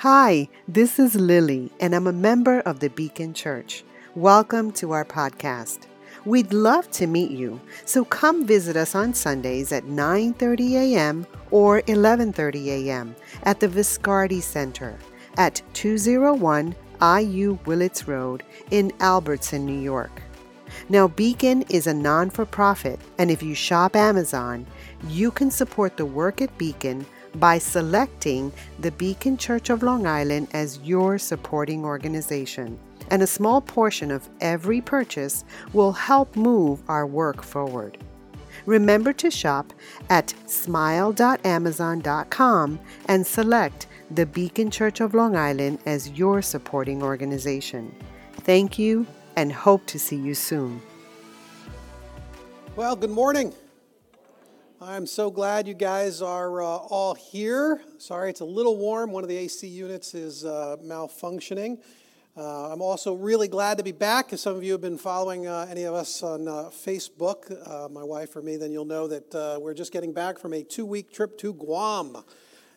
Hi, this is Lily, and I'm a member of the Beacon Church. Welcome to our podcast. We'd love to meet you, so come visit us on Sundays at 9:30 a.m. or 11:30 a.m. at the Viscardi Center at 201 IU Willets Road in Albertson, New York. Now, Beacon is a non for profit, and if you shop Amazon, you can support the work at Beacon by selecting the Beacon Church of Long Island as your supporting organization. And a small portion of every purchase will help move our work forward. Remember to shop at smile.amazon.com and select the Beacon Church of Long Island as your supporting organization. Thank you and hope to see you soon. Well, good morning. I'm so glad you guys are uh, all here. Sorry, it's a little warm. One of the AC units is uh, malfunctioning. Uh, I'm also really glad to be back. If some of you have been following uh, any of us on uh, Facebook, uh, my wife or me, then you'll know that we're just getting back from a two week trip to Guam.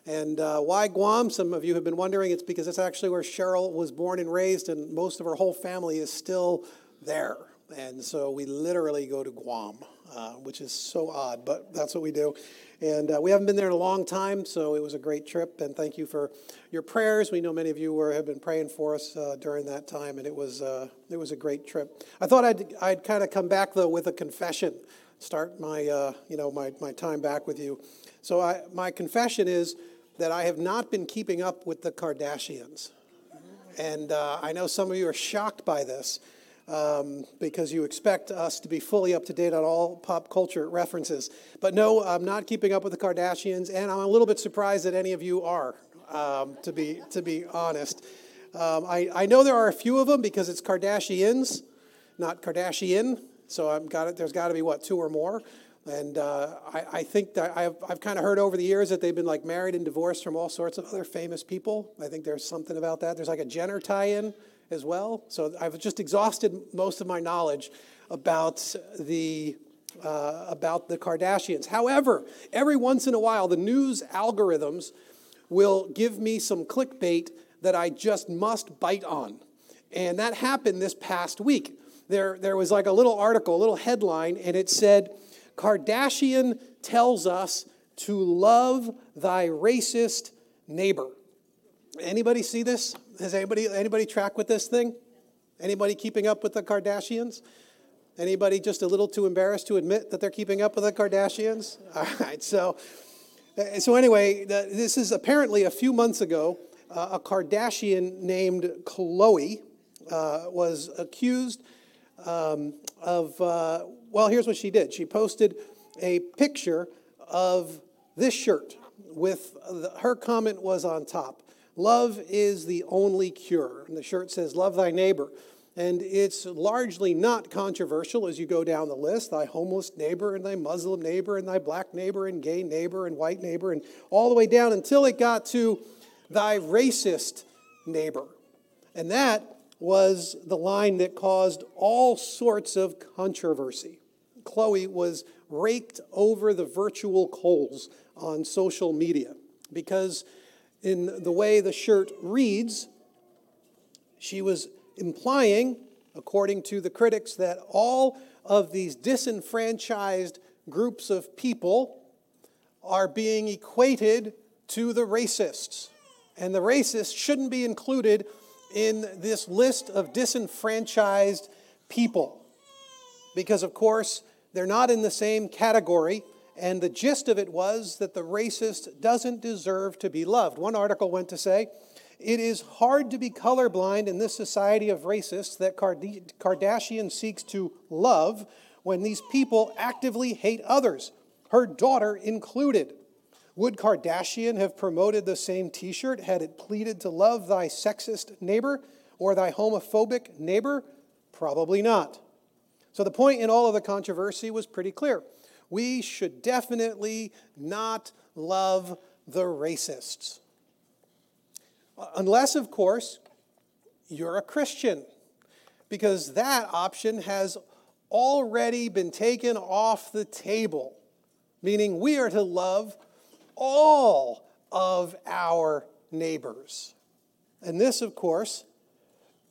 And why Guam? Some of you have been wondering. It's because it's actually where Cheryl was born and raised, and most of her whole family is still there. And so we literally go to Guam, uh, which is so odd, but that's what we do. And uh, we haven't been there in a long time, so it was a great trip. And thank you for your prayers. We know many of you were, have been praying for us uh, during that time, and it was, uh, it was a great trip. I thought I'd, I'd kind of come back, though, with a confession, start my, uh, you know, my, my time back with you. So I, my confession is that I have not been keeping up with the Kardashians. And I know some of you are shocked by this um, because you expect us to be fully up to date on all pop culture references. But no, I'm not keeping up with the Kardashians, and I'm a little bit surprised that any of you are, um, to, be, to be honest. Um, I, I know there are a few of them because it's Kardashians, not Kardashian. So I've got it, there's got to be, what, two or more? And uh, I, I, think that I've, I've kind of heard over the years that they've been like married and divorced from all sorts of other famous people. I think there's something about that. There's like a Jenner tie in as well. So I've just exhausted most of my knowledge about the, uh, about the Kardashians. However, every once in a while, the news algorithms will give me some clickbait that I just must bite on. And that happened this past week. There, there was like a little article, a little headline, and it said, Kardashian tells us to love thy racist neighbor. Anybody see this? Has anybody anybody track with this thing? Anybody keeping up with the Kardashians? Anybody just a little too embarrassed to admit that they're keeping up with the Kardashians? All right, so so anyway, this is apparently a few months ago. Uh, a Kardashian named Khloe uh, was accused um, of uh, well, here's what she did she posted a picture of this shirt with the, her comment was on top Love is the only cure. And the shirt says, Love thy neighbor. And it's largely not controversial as you go down the list thy homeless neighbor, and thy Muslim neighbor, and thy black neighbor, and gay neighbor, and white neighbor, and all the way down until it got to thy racist neighbor. And that was the line that caused all sorts of controversy. Khloe was raked over the virtual coals on social media because, in the way the shirt reads, she was implying, according to the critics, that all of these disenfranchised groups of people are being equated to the racists. And the racists shouldn't be included in this list of disenfranchised people. Because, of course, they're not in the same category. And the gist of it was that the racist doesn't deserve to be loved. One article went to say, it is hard to be colorblind in this society of racists that Kardashian seeks to love when these people actively hate others, her daughter included. Would Kardashian have promoted the same t shirt had it pleaded to love thy sexist neighbor or thy homophobic neighbor? Probably not. So the point in all of the controversy was pretty clear. We should definitely not love the racists. Unless, of course, you're a Christian, because that option has already been taken off the table, meaning we are to love all of our neighbors. And this, of course,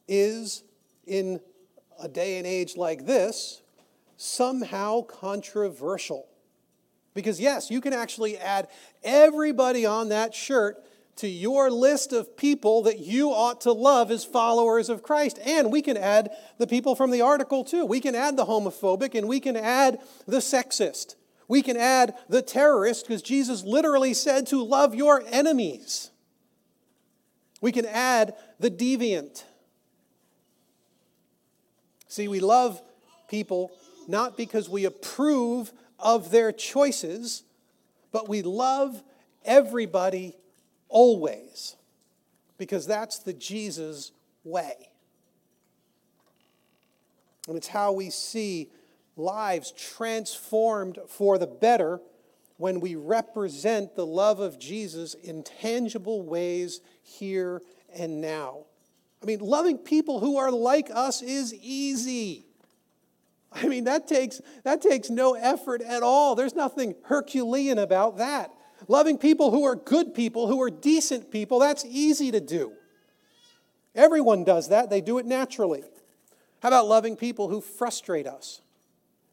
is in a day and age like this somehow controversial. Because, yes, you can actually add everybody on that shirt to your list of people that you ought to love as followers of Christ. And we can add the people from the article too. We can add the homophobic and we can add the sexist. We can add the terrorist because Jesus literally said to love your enemies. We can add the deviant. See, we love people not because we approve of their choices, but we love everybody always because that's the Jesus way. And it's how we see lives transformed for the better when we represent the love of Jesus in tangible ways here and now. I mean, loving people who are like us is easy. I mean, that takes, that takes no effort at all. There's nothing Herculean about that. Loving people who are good people, who are decent people, that's easy to do. Everyone does that, they do it naturally. How about loving people who frustrate us?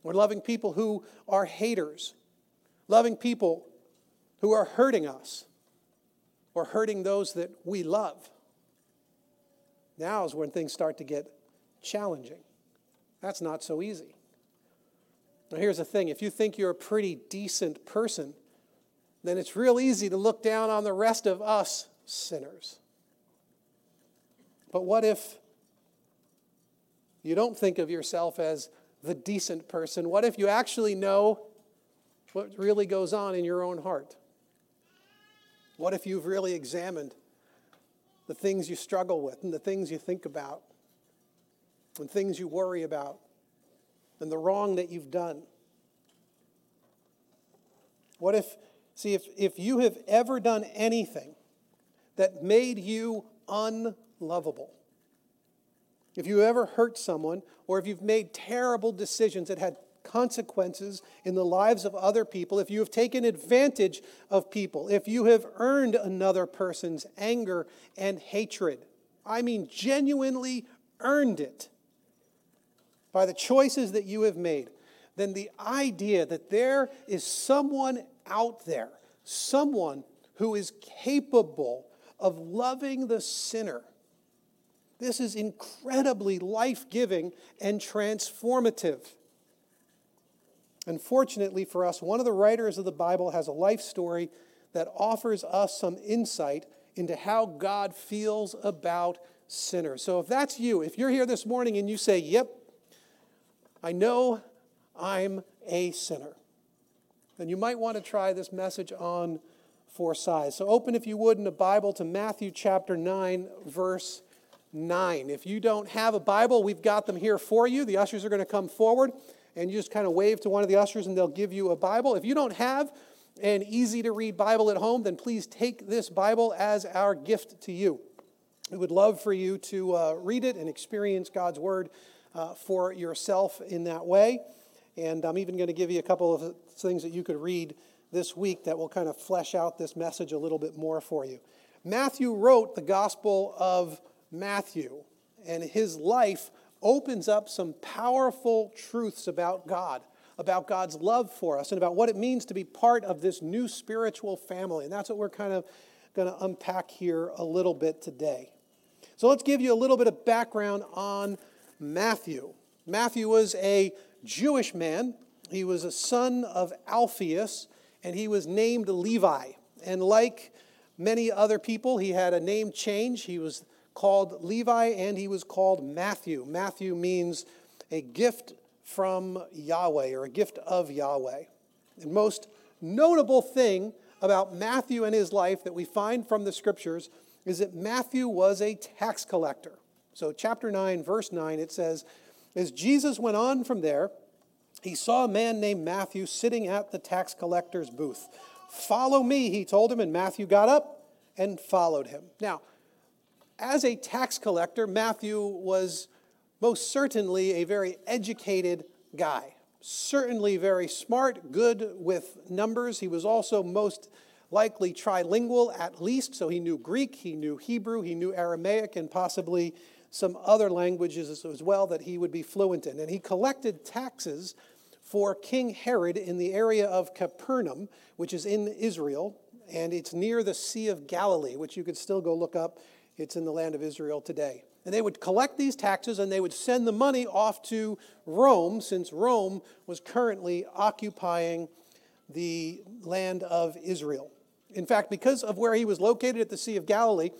Or loving people who are haters? Loving people who are hurting us or hurting those that we love? Now is when things start to get challenging. That's not so easy. Now, here's the thing if you think you're a pretty decent person, then it's real easy to look down on the rest of us sinners. But what if you don't think of yourself as the decent person? What if you actually know what really goes on in your own heart? What if you've really examined the things you struggle with and the things you think about and things you worry about and the wrong that you've done? What if See, if, if you have ever done anything that made you unlovable, if you ever hurt someone, or if you've made terrible decisions that had consequences in the lives of other people, if you have taken advantage of people, if you have earned another person's anger and hatred, I mean, genuinely earned it by the choices that you have made, then the idea that there is someone out there, someone who is capable of loving the sinner. This is incredibly life giving and transformative. Unfortunately for us, one of the writers of the Bible has a life story that offers us some insight into how God feels about sinners. So if that's you, if you're here this morning and you say, Yep, I know I'm a sinner then you might want to try this message on for size. So open, if you would, in the Bible to Matthew chapter 9, verse 9. If you don't have a Bible, we've got them here for you. The ushers are going to come forward, and you just kind of wave to one of the ushers, and they'll give you a Bible. If you don't have an easy to read Bible at home, then please take this Bible as our gift to you. We would love for you to uh, read it and experience God's Word uh, for yourself in that way. And I'm even going to give you a couple of things that you could read this week that will kind of flesh out this message a little bit more for you. Matthew wrote the Gospel of Matthew, and his life opens up some powerful truths about God, about God's love for us, and about what it means to be part of this new spiritual family. And that's what we're kind of going to unpack here a little bit today. So let's give you a little bit of background on Matthew. Matthew was a Jewish man. He was a son of Alphaeus, and he was named Levi. And like many other people, he had a name change. He was called Levi and he was called Matthew. Matthew means a gift from Yahweh or a gift of Yahweh. The most notable thing about Matthew and his life that we find from the scriptures is that Matthew was a tax collector. So, chapter 9, verse 9, it says, as Jesus went on from there, he saw a man named Matthew sitting at the tax collector's booth. Follow me, he told him, and Matthew got up and followed him. Now, as a tax collector, Matthew was most certainly a very educated guy, certainly very smart, good with numbers. He was also most likely trilingual at least, so he knew Greek, he knew Hebrew, he knew Aramaic, and possibly some other languages as well that he would be fluent in. And he collected taxes for King Herod in the area of Capernaum, which is in Israel, and it's near the Sea of Galilee, which you could still go look up. It's in the land of Israel today. And they would collect these taxes and they would send the money off to Rome, since Rome was currently occupying the land of Israel. In fact, because of where he was located at the Sea of Galilee,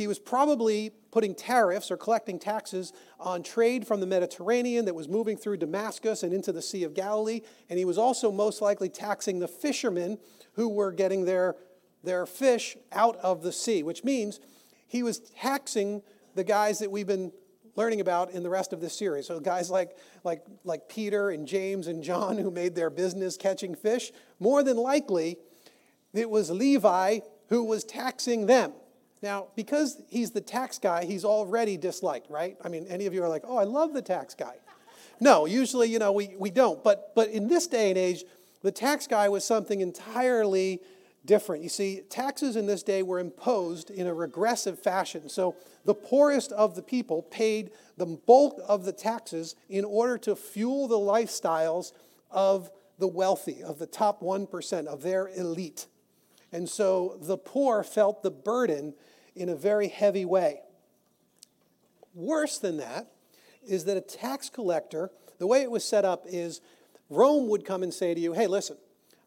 he was probably putting tariffs or collecting taxes on trade from the Mediterranean that was moving through Damascus and into the Sea of Galilee. And he was also most likely taxing the fishermen who were getting their, their fish out of the sea, which means he was taxing the guys that we've been learning about in the rest of this series. So guys like, like, like Peter and James and John who made their business catching fish, more than likely it was Levi who was taxing them. Now, because he's the tax guy, he's already disliked, right? I mean, any of you are like, oh, I love the tax guy. No, usually, you know, we, we don't. But, but in this day and age, the tax guy was something entirely different. You see, taxes in this day were imposed in a regressive fashion. So the poorest of the people paid the bulk of the taxes in order to fuel the lifestyles of the wealthy, of the top 1%, of their elite. And so the poor felt the burden in a very heavy way. Worse than that is that a tax collector, the way it was set up is Rome would come and say to you, hey, listen,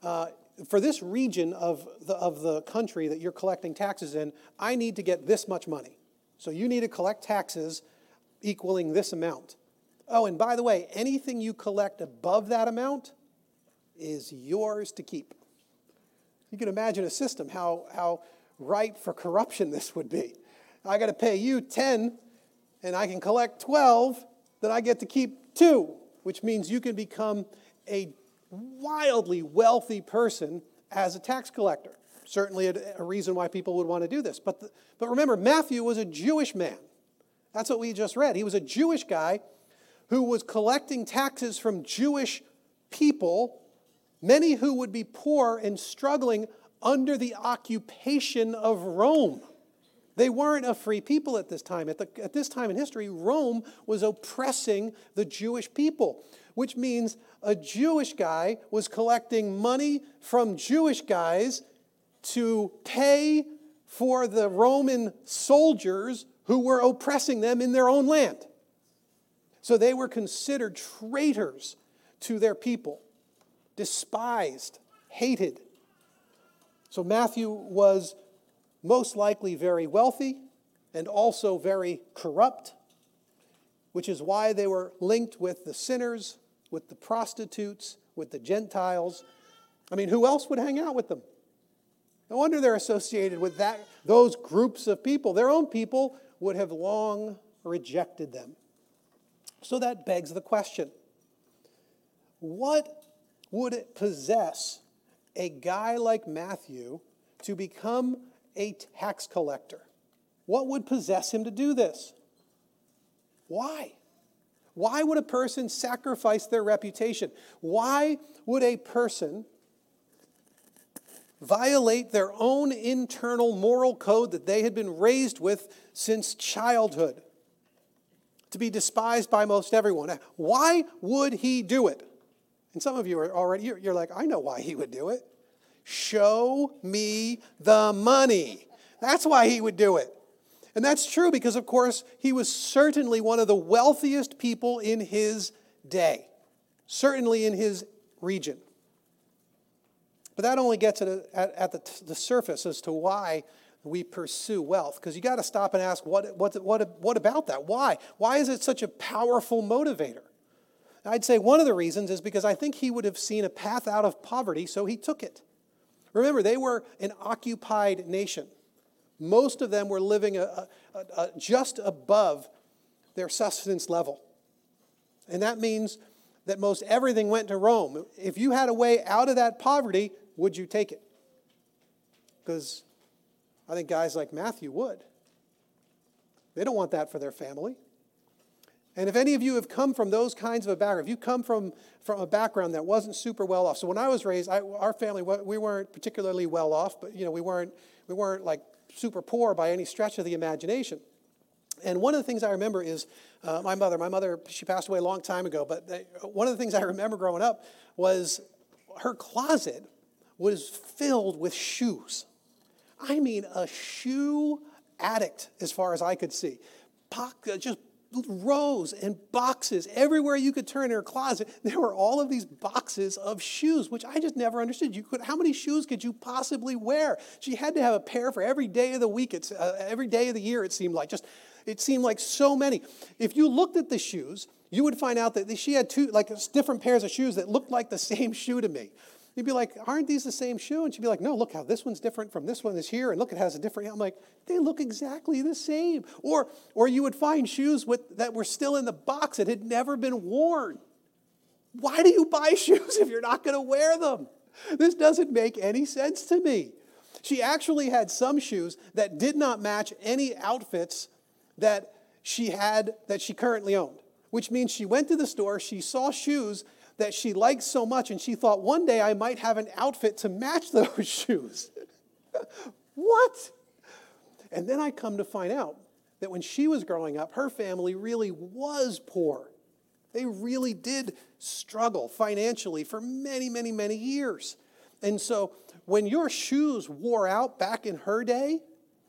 uh, for this region of the, of the country that you're collecting taxes in, I need to get this much money. So you need to collect taxes equaling this amount. Oh, and by the way, anything you collect above that amount is yours to keep. You can imagine a system, how, how ripe for corruption this would be. I got to pay you 10 and I can collect 12, then I get to keep two, which means you can become a wildly wealthy person as a tax collector. Certainly a, a reason why people would want to do this. But, the, but remember, Matthew was a Jewish man. That's what we just read. He was a Jewish guy who was collecting taxes from Jewish people, many who would be poor and struggling under the occupation of Rome. They weren't a free people at this time. At, the, at this time in history, Rome was oppressing the Jewish people, which means a Jewish guy was collecting money from Jewish guys to pay for the Roman soldiers who were oppressing them in their own land. So they were considered traitors to their people, despised, hated. So Matthew was most likely very wealthy and also very corrupt, which is why they were linked with the sinners, with the prostitutes, with the Gentiles. I mean, who else would hang out with them? No wonder they're associated with that, those groups of people. Their own people would have long rejected them. So that begs the question what would it possess a guy like Matthew to become a tax collector? What would possess him to do this? Why? Why would a person sacrifice their reputation? Why would a person violate their own internal moral code that they had been raised with since childhood? To be despised by most everyone. Why would he do it? And some of you are already, you're like, I know why he would do it. Show me the money. That's why he would do it. And that's true because, of course, he was certainly one of the wealthiest people in his day, certainly in his region. But that only gets at, at, at the, the surface as to why we pursue wealth. Because you got to stop and ask, what, what, what, what about that? Why? Why is it such a powerful motivator? I'd say one of the reasons is because I think he would have seen a path out of poverty, so he took it. Remember, they were an occupied nation. Most of them were living a, a, a, just above their sustenance level. And that means that most everything went to Rome. If you had a way out of that poverty, would you take it? Because I think guys like Matthew would. They don't want that for their family. And if any of you have come from those kinds of a background, if you come from, from a background that wasn't super well off. So when I was raised, I, our family, we weren't particularly well off, but you know, we weren't, we weren't like super poor by any stretch of the imagination. And one of the things I remember is uh, my mother. My mother, she passed away a long time ago, but they, one of the things I remember growing up was her closet was filled with shoes. I mean, a shoe addict as far as I could see. Just rows and boxes everywhere you could turn in her closet. There were all of these boxes of shoes, which I just never understood. You could, how many shoes could you possibly wear? She had to have a pair for every day of the week. It's uh, every day of the year. It seemed like just it seemed like so many. If you looked at the shoes, you would find out that she had two like different pairs of shoes that looked like the same shoe to me. You'd be like, aren't these the same shoe? And she'd be like, no, look how this one's different from this one is here, and look, it has a different. I'm like, they look exactly the same. Or, or you would find shoes with, that were still in the box that had never been worn. Why do you buy shoes if you're not going to wear them? This doesn't make any sense to me. She actually had some shoes that did not match any outfits that she had that she currently owned, which means she went to the store, she saw shoes that she liked so much, and she thought one day I might have an outfit to match those shoes. what? And then I come to find out that when she was growing up, her family really was poor. They really did struggle financially for many, many, many years. And so when your shoes wore out back in her day,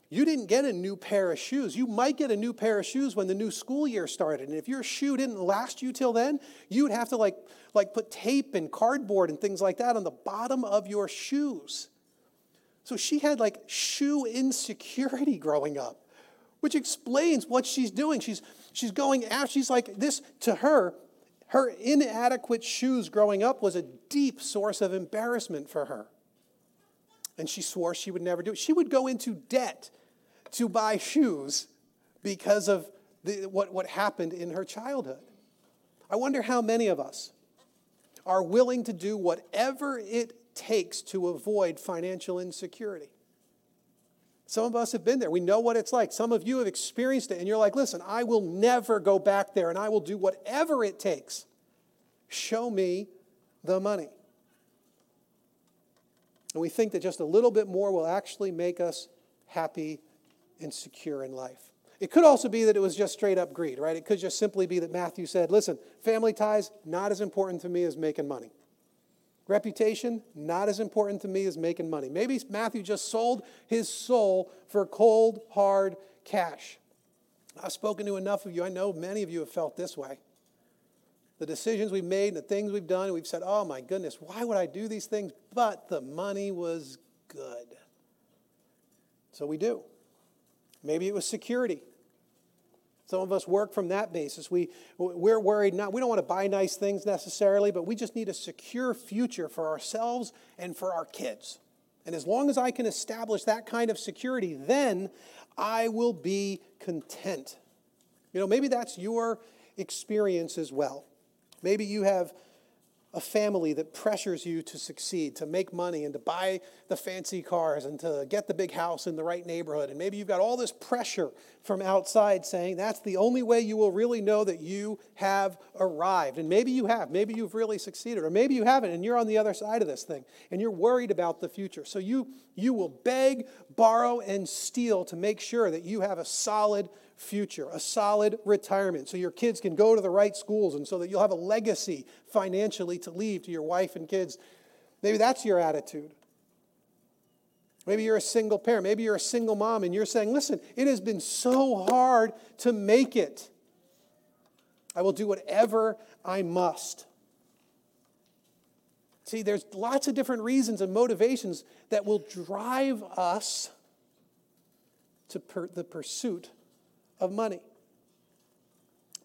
you didn't get a new pair of shoes. You might get a new pair of shoes when the new school year started. And if your shoe didn't last you till then, you would have to like, like put tape and cardboard and things like that on the bottom of your shoes. So she had like shoe insecurity growing up, which explains what she's doing. She's, she's going after, she's like, this to her, her inadequate shoes growing up was a deep source of embarrassment for her and she swore she would never do it. She would go into debt to buy shoes because of the, what, what happened in her childhood. I wonder how many of us are willing to do whatever it takes to avoid financial insecurity. Some of us have been there. We know what it's like. Some of you have experienced it, and you're like, listen, I will never go back there, and I will do whatever it takes. Show me the money. And we think that just a little bit more will actually make us happy and secure in life. It could also be that it was just straight up greed, right? It could just simply be that Matthew said, listen, family ties, not as important to me as making money. Reputation, not as important to me as making money. Maybe Matthew just sold his soul for cold, hard cash. I've spoken to enough of you. I know many of you have felt this way the decisions we've made and the things we've done, and we've said, oh my goodness, why would I do these things? But the money was good. So we do. Maybe it was security. Some of us work from that basis. We, we're worried not, we don't want to buy nice things necessarily, but we just need a secure future for ourselves and for our kids. And as long as I can establish that kind of security, then I will be content. You know, maybe that's your experience as well. Maybe you have a family that pressures you to succeed, to make money, and to buy the fancy cars, and to get the big house in the right neighborhood. And maybe you've got all this pressure from outside saying that's the only way you will really know that you have arrived. And maybe you have. Maybe you've really succeeded. Or maybe you haven't, and you're on the other side of this thing, and you're worried about the future. So you, you will beg, borrow, and steal to make sure that you have a solid future, a solid retirement, so your kids can go to the right schools and so that you'll have a legacy financially to leave to your wife and kids. Maybe that's your attitude. Maybe you're a single parent. Maybe you're a single mom and you're saying, listen, it has been so hard to make it. I will do whatever I must. See, there's lots of different reasons and motivations that will drive us to per- the pursuit of money.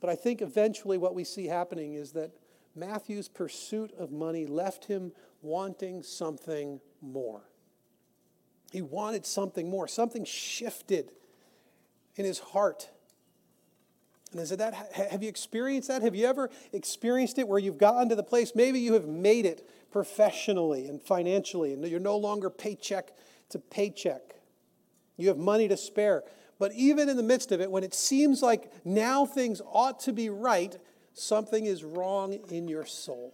But I think eventually what we see happening is that Matthew's pursuit of money left him wanting something more. He wanted something more. Something shifted in his heart. And is it that have you experienced that? Have you ever experienced it where you've gotten to the place maybe you have made it professionally and financially and you're no longer paycheck to paycheck. You have money to spare, But even in the midst of it, when it seems like now things ought to be right, something is wrong in your soul.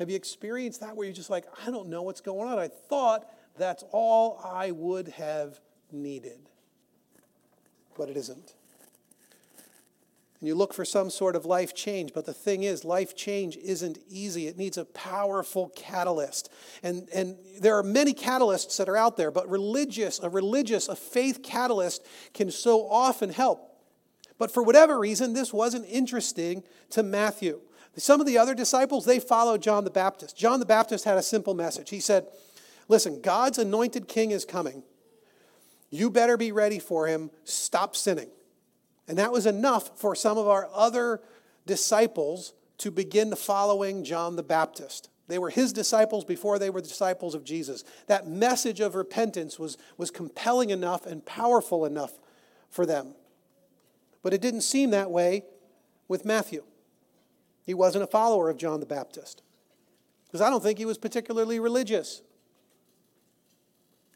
Have you experienced that where you're just like, I don't know what's going on? I thought that's all I would have needed. But it isn't. And you look for some sort of life change, but the thing is, life change isn't easy. It needs a powerful catalyst. And, and there are many catalysts that are out there, but religious, a religious, a faith catalyst can so often help. But for whatever reason, this wasn't interesting to Matthew. Some of the other disciples, they followed John the Baptist. John the Baptist had a simple message. He said, Listen, God's anointed king is coming. You better be ready for him. Stop sinning. And that was enough for some of our other disciples to begin following John the Baptist. They were his disciples before they were disciples of Jesus. That message of repentance was, was compelling enough and powerful enough for them. But it didn't seem that way with Matthew. He wasn't a follower of John the Baptist. Because I don't think he was particularly religious.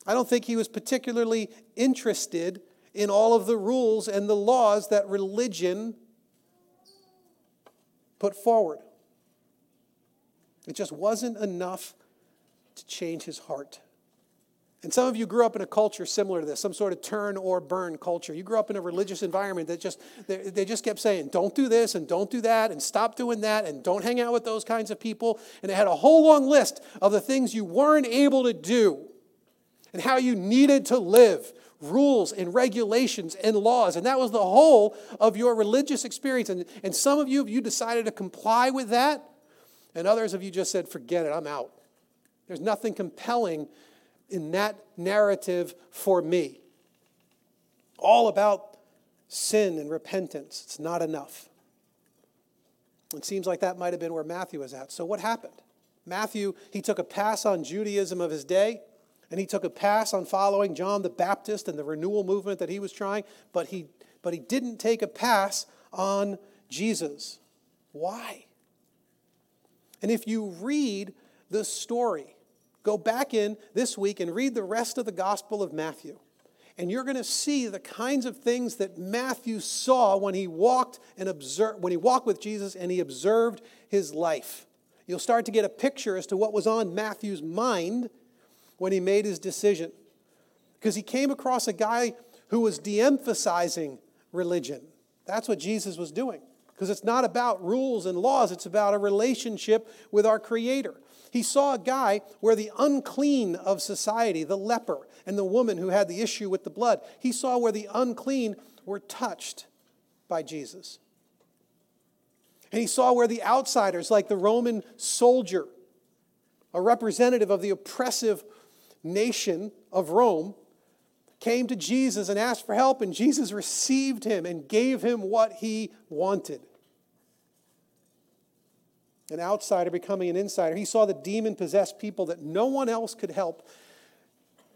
I don't think he was particularly interested in all of the rules and the laws that religion put forward. It just wasn't enough to change his heart. And some of you grew up in a culture similar to this, some sort of turn or burn culture. You grew up in a religious environment that just, they, they, just kept saying, don't do this and don't do that and stop doing that and don't hang out with those kinds of people. And they had a whole long list of the things you weren't able to do and how you needed to live rules and regulations and laws. And that was the whole of your religious experience. And, and some of you, you decided to comply with that, and others of you just said, forget it, I'm out. There's nothing compelling in that narrative for me. All about sin and repentance. It's not enough. It seems like that might have been where Matthew was at. So, what happened? Matthew, he took a pass on Judaism of his day and he took a pass on following John the Baptist and the renewal movement that he was trying, but he, but he didn't take a pass on Jesus. Why? And if you read the story, go back in this week and read the rest of the Gospel of Matthew. And you're going to see the kinds of things that Matthew saw when he walked and observed when he walked with Jesus and he observed his life. You'll start to get a picture as to what was on Matthew's mind when he made his decision. Because he came across a guy who was de emphasizing religion. That's what Jesus was doing. Because it's not about rules and laws, it's about a relationship with our Creator. He saw a guy where the unclean of society, the leper, and the woman who had the issue with the blood, he saw where the unclean were touched by Jesus. And he saw where the outsiders, like the Roman soldier, a representative of the oppressive nation of Rome came to Jesus and asked for help, and Jesus received him and gave him what he wanted. An outsider becoming an insider. He saw the demon possessed people that no one else could help.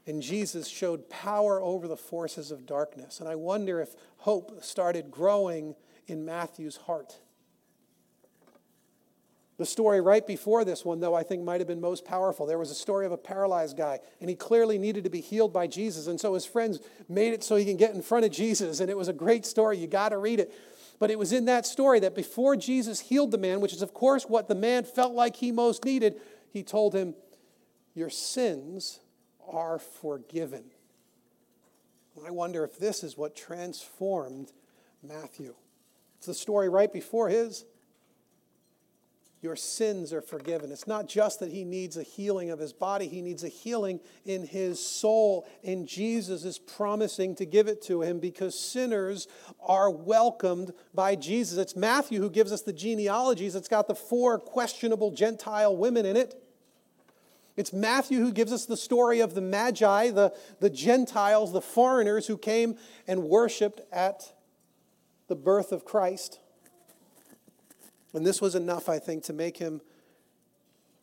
And Jesus showed power over the forces of darkness. And I wonder if hope started growing in Matthew's heart. The story right before this one, though, I think might have been most powerful. There was a story of a paralyzed guy, and he clearly needed to be healed by Jesus. And so his friends made it so he can get in front of Jesus. And it was a great story. You got to read it. But it was in that story that before Jesus healed the man, which is, of course, what the man felt like he most needed, he told him, Your sins are forgiven. I wonder if this is what transformed Matthew. It's the story right before his your sins are forgiven. It's not just that he needs a healing of his body, he needs a healing in his soul. And Jesus is promising to give it to him because sinners are welcomed by Jesus. It's Matthew who gives us the genealogies, it's got the four questionable Gentile women in it. It's Matthew who gives us the story of the Magi, the, the Gentiles, the foreigners who came and worshiped at the birth of Christ. And this was enough, I think, to make him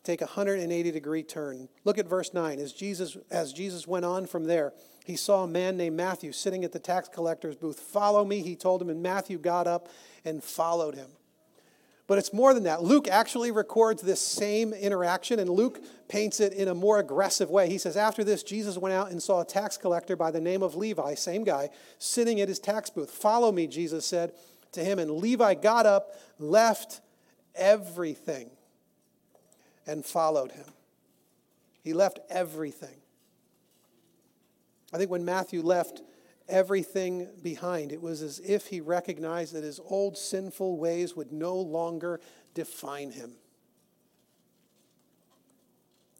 take a 180 degree turn. Look at verse 9. As Jesus, as Jesus went on from there, he saw a man named Matthew sitting at the tax collector's booth. Follow me, he told him, and Matthew got up and followed him. But it's more than that. Luke actually records this same interaction, and Luke paints it in a more aggressive way. He says, After this, Jesus went out and saw a tax collector by the name of Levi, same guy, sitting at his tax booth. Follow me, Jesus said to him. And Levi got up, left everything, and followed him. He left everything. I think when Matthew left everything behind, it was as if he recognized that his old sinful ways would no longer define him.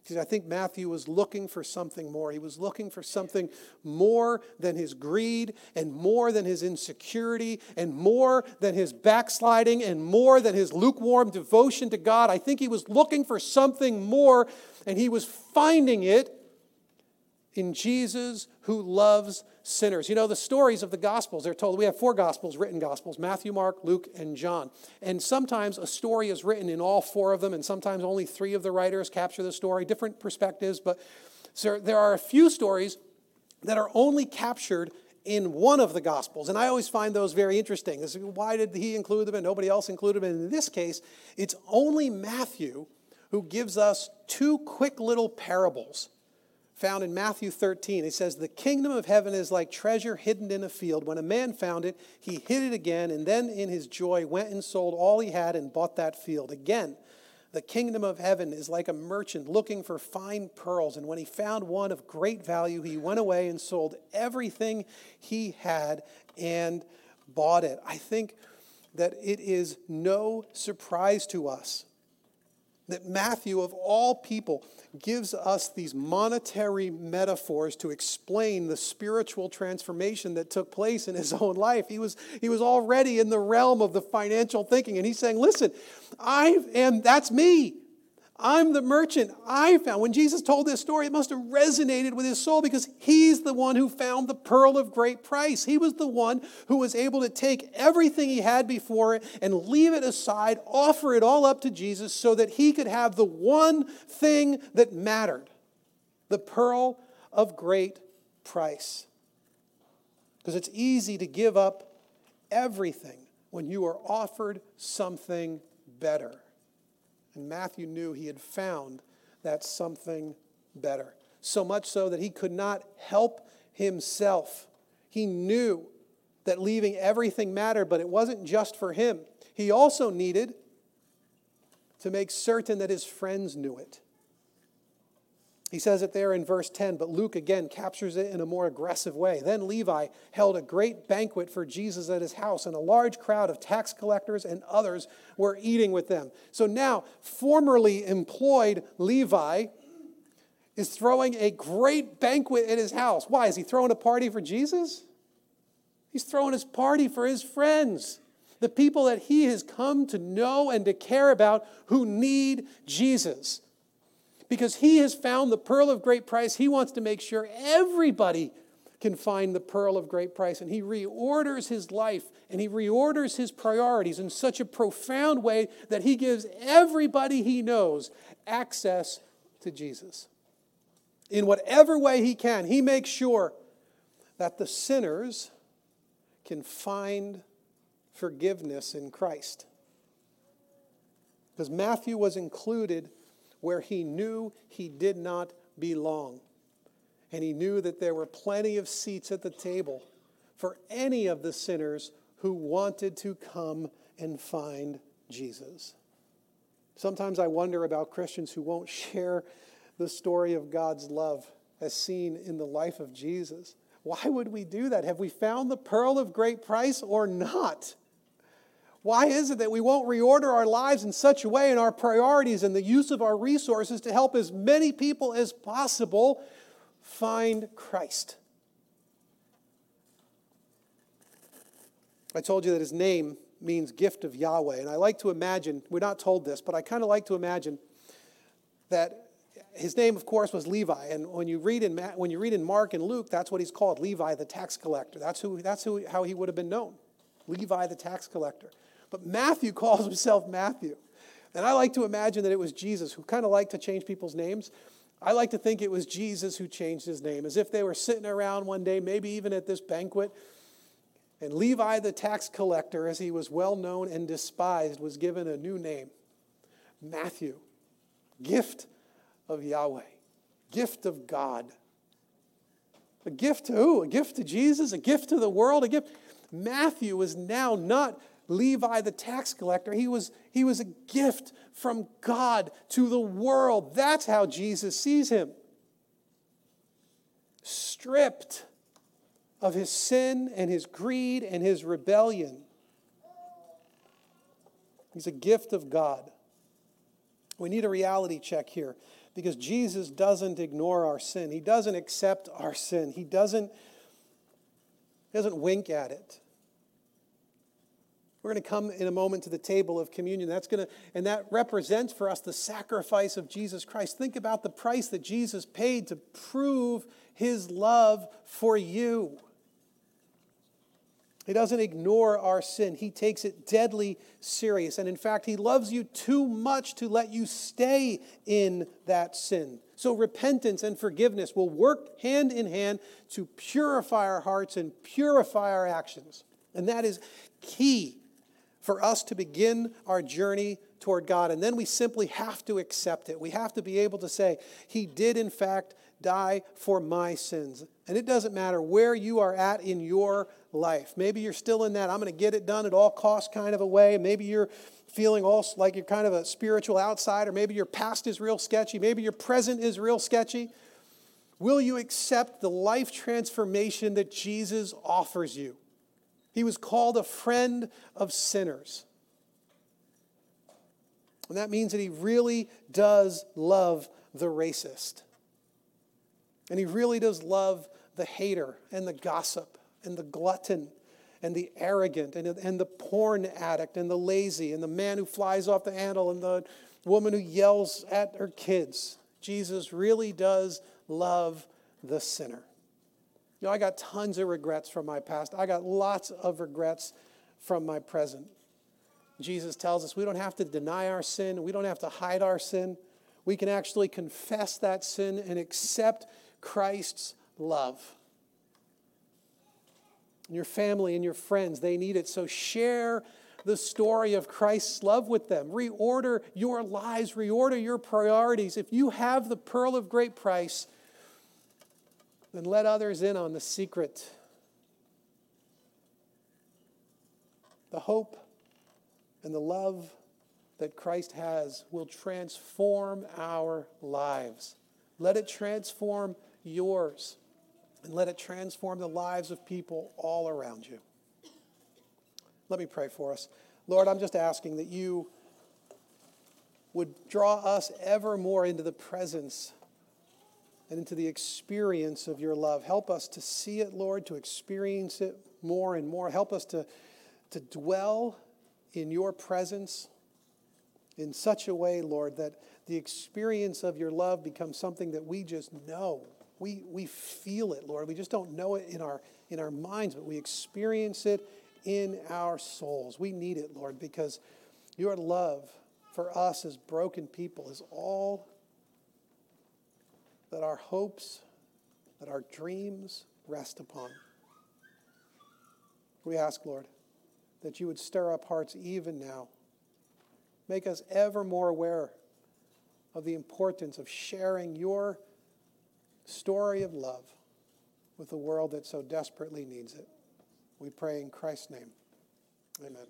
Because I think Matthew was looking for something more. He was looking for something more than his greed, and more than his insecurity, and more than his backsliding, and more than his lukewarm devotion to God. I think he was looking for something more, and he was finding it in Jesus who loves sinners. You know, the stories of the Gospels, they're told, we have four Gospels, written Gospels Matthew, Mark, Luke, and John. And sometimes a story is written in all four of them, and sometimes only three of the writers capture the story, different perspectives. But so there are a few stories that are only captured in one of the Gospels. And I always find those very interesting. Why did he include them and nobody else included them? And in this case, it's only Matthew who gives us two quick little parables found in Matthew 13. It says, The kingdom of heaven is like treasure hidden in a field. When a man found it, he hid it again, and then in his joy went and sold all he had and bought that field. Again, the kingdom of heaven is like a merchant looking for fine pearls. And when he found one of great value, he went away and sold everything he had and bought it. I think that it is no surprise to us that Matthew, of all people, gives us these monetary metaphors to explain the spiritual transformation that took place in his own life. He was, he was already in the realm of the financial thinking, and he's saying, Listen, I am, that's me. I'm the merchant I found. When Jesus told this story, it must have resonated with his soul because he's the one who found the pearl of great price. He was the one who was able to take everything he had before it and leave it aside, offer it all up to Jesus so that he could have the one thing that mattered the pearl of great price. Because it's easy to give up everything when you are offered something better. And Matthew knew he had found that something better. So much so that he could not help himself. He knew that leaving everything mattered, but it wasn't just for him. He also needed to make certain that his friends knew it. He says it there in verse 10, but Luke again captures it in a more aggressive way. Then Levi held a great banquet for Jesus at his house, and a large crowd of tax collectors and others were eating with them. So now, formerly employed Levi is throwing a great banquet at his house. Why? Is he throwing a party for Jesus? He's throwing his party for his friends, the people that he has come to know and to care about who need Jesus because he has found the pearl of great price. He wants to make sure everybody can find the pearl of great price. And he reorders his life and he reorders his priorities in such a profound way that he gives everybody he knows access to Jesus. In whatever way he can, he makes sure that the sinners can find forgiveness in Christ. Because Matthew was included where he knew he did not belong. And he knew that there were plenty of seats at the table for any of the sinners who wanted to come and find Jesus. Sometimes I wonder about Christians who won't share the story of God's love as seen in the life of Jesus. Why would we do that? Have we found the pearl of great price or not? Why is it that we won't reorder our lives in such a way and our priorities and the use of our resources to help as many people as possible find Christ? I told you that his name means gift of Yahweh. And I like to imagine, we're not told this, but I kind of like to imagine that his name, of course, was Levi. And when you read in, when you read in Mark and Luke, that's what he's called Levi the tax collector. That's, who, that's who, how he would have been known Levi the tax collector. But Matthew calls himself Matthew. And I like to imagine that it was Jesus who kind of liked to change people's names. I like to think it was Jesus who changed his name, as if they were sitting around one day, maybe even at this banquet, And Levi, the tax collector, as he was well known and despised, was given a new name Matthew, gift of Yahweh, gift of God. A gift to who? A gift to Jesus? A gift to the world? A gift. Matthew was now not Levi the tax collector. He was, he was a gift from God to the world. That's how Jesus sees him. Stripped of his sin and his greed and his rebellion. He's a gift of God. We need a reality check here because Jesus doesn't ignore our sin. He doesn't accept our sin. He doesn't, he doesn't wink at it. We're going to come in a moment to the table of communion. That's going to, and that represents for us the sacrifice of Jesus Christ. Think about the price that Jesus paid to prove his love for you. He doesn't ignore our sin. He takes it deadly serious. And in fact, He loves you too much to let you stay in that sin. So repentance and forgiveness will work hand in hand to purify our hearts and purify our actions. And that is key for us to begin our journey toward God. And then we simply have to accept it. We have to be able to say, He did, in fact, die for my sins. And it doesn't matter where you are at in your life. Maybe you're still in that, I'm going to get it done at all costs kind of a way. Maybe you're feeling also like you're kind of a spiritual outsider. Maybe your past is real sketchy. Maybe your present is real sketchy. Will you accept the life transformation that Jesus offers you? He was called a friend of sinners. And that means that he really does love the racist. And he really does love the hater and the gossip and the glutton and the arrogant and, and the porn addict and the lazy and the man who flies off the handle and the woman who yells at her kids. Jesus really does love the sinner. You know, I got tons of regrets from my past. I got lots of regrets from my present. Jesus tells us we don't have to deny our sin, we don't have to hide our sin. We can actually confess that sin and accept Christ's love your family and your friends. They need it. So share the story of Christ's love with them. Reorder your lives, reorder your priorities. If you have the pearl of great price, then let others in on the secret. The hope and the love that Christ has will transform our lives. Let it transform yours and let it transform the lives of people all around you. Let me pray for us. Lord, I'm just asking that you would draw us ever more into the presence and into the experience of your love. Help us to see it, Lord, to experience it more and more. Help us to, to dwell in your presence in such a way, Lord, that the experience of your love becomes something that we just know we, we feel it, Lord. We just don't know it in our, in our minds, but we experience it in our souls. We need it, Lord, because your love for us as broken people is all that our hopes, that our dreams rest upon. We ask, Lord, that you would stir up hearts even now. Make us ever more aware of the importance of sharing your story of love with a world that so desperately needs it. We pray in Christ's name. Amen.